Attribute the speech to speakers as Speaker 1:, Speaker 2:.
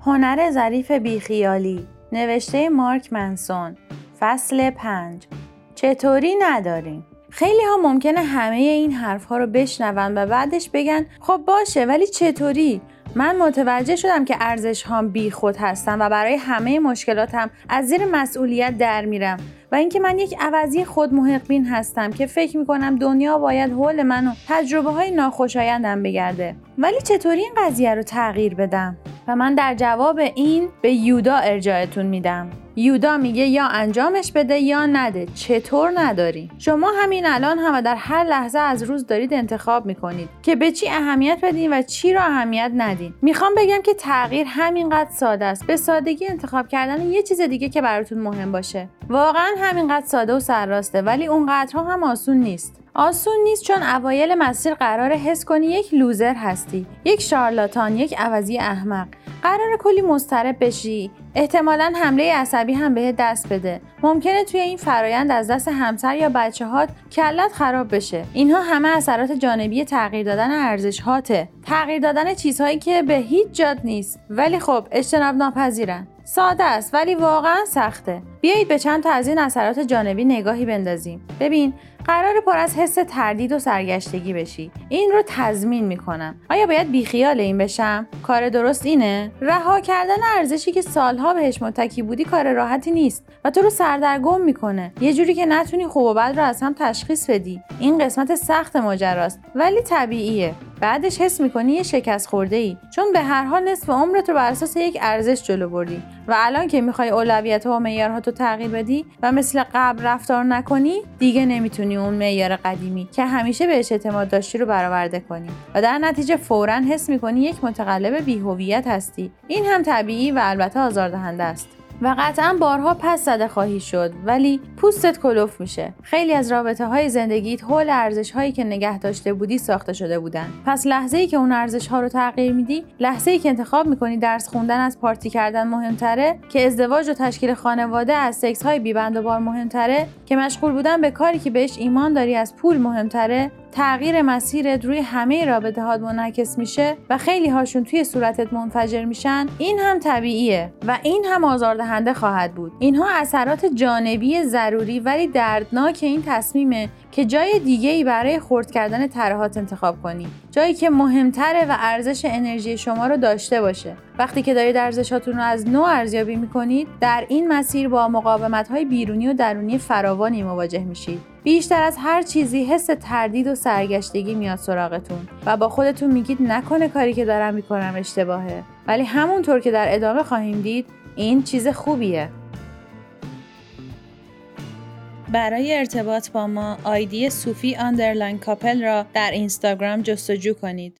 Speaker 1: هنر ظریف بیخیالی نوشته مارک منسون فصل پنج. چطوری نداریم؟ خیلی ها ممکنه همه این حرف ها رو بشنون و بعدش بگن خب باشه ولی چطوری؟ من متوجه شدم که ارزش هام بی خود هستم و برای همه مشکلاتم از زیر مسئولیت در میرم و اینکه من یک عوضی خود محقبین هستم که فکر می‌کنم دنیا باید حول من و تجربه های ناخوشایندم بگرده. ولی چطوری این قضیه رو تغییر بدم؟ و من در جواب این به یودا ارجاعتون میدم. یودا میگه یا انجامش بده یا نده چطور نداری؟ شما همین الان هم در هر لحظه از روز دارید انتخاب می‌کنید که به چی اهمیت بدین و چی را اهمیت ندین. می‌خوام بگم که تغییر همینقدر ساده است. به سادگی انتخاب کردن یه چیز دیگه که براتون مهم باشه. واقعا همینقدر ساده و سرراسته ولی اونقدرها هم آسون نیست. آسون نیست چون اوایل مسیر قرار حس کنی یک لوزر هستی یک شارلاتان یک عوضی احمق. قرار کلی مضطرب بشی. احتمالا حمله عصبی هم بهت دست بده. ممکنه توی این فرایند از دست همسر یا بچه هات کلت خراب بشه. اینها همه اثرات جانبی تغییر دادن ارزش هاته تغییر دادن چیزهایی که به هیچ جاد نیست. ولی خب اجتناب ناپذیرن. ساده است ولی واقعا سخته. بیایید به چند تا از این اثرات جانبی نگاهی بندازیم. ببین قرار پر از حس تردید و سرگشتگی بشی. این رو تضمین می‌کنم. آیا باید بیخیال این بشم؟ کار درست اینه؟ رها کردن ارزشی که سالها بهش متکی بودی کار راحتی نیست و تو رو سردرگم می‌کنه. یه جوری که نتونی خوب و بد رو از هم تشخیص بدی. این قسمت سخت ماجراست ولی طبیعیه. بعدش حس می‌کنی یه شکست خورده ای چون به هر حال نصف عمرت رو بر اساس یک ارزش جلو بردی. و الان که می‌خوای اولویت و معیارها تو تغییر بدی و مثل قبل رفتار نکنی دیگه نمی‌تونی اون معیار قدیمی که همیشه بهش اعتماد داشتی رو برآورده کنی. و در نتیجه فورا حس می‌کنی یک متقلب بیهویت هستی. این هم طبیعی و البته آزاردهنده است. و قطعا بارها پس زده خواهی شد ولی پوستت کلوف میشه. خیلی از رابطه های زندگیت حول ارزش هایی که نگه داشته بودی ساخته شده بودن. پس لحظه ای که اون ارزش ها رو تغییر میدی لحظه ای که انتخاب می‌کنی درس خوندن از پارتی کردن مهمتره که ازدواج و تشکیل خانواده از سکس های بیبند و بار مهمتره که مشغول بودن به کاری که بهش ایمان داری از پول مهمتره تغییر مسیرت روی همه رابطه هات منعکس میشه و خیلی هاشون توی صورتت منفجر میشن این هم طبیعیه و این هم آزاردهنده خواهد بود. اینها اثرات جانبی ضروری ولی دردناک این تصمیمه که جای دیگه ای برای خورد کردن ترهات انتخاب کنی. جایی که مهمتره و ارزش انرژی شما رو داشته باشه. وقتی که دارید ارزشاتون رو از نو ارزیابی می‌کنید در این مسیر با مقاومت های بیرونی و درونی فراوانی مواجه میشید. بیشتر از هر چیزی حس تردید و سرگشتگی میاد سراغتون و با خودتون میگید نکنه کاری که دارم می‌کنم اشتباهه ولی همونطور که در ادامه خواهیم دید این چیز خوبیه برای ارتباط با ما آیدی صوفی underline couple را در اینستاگرام جستجو کنید.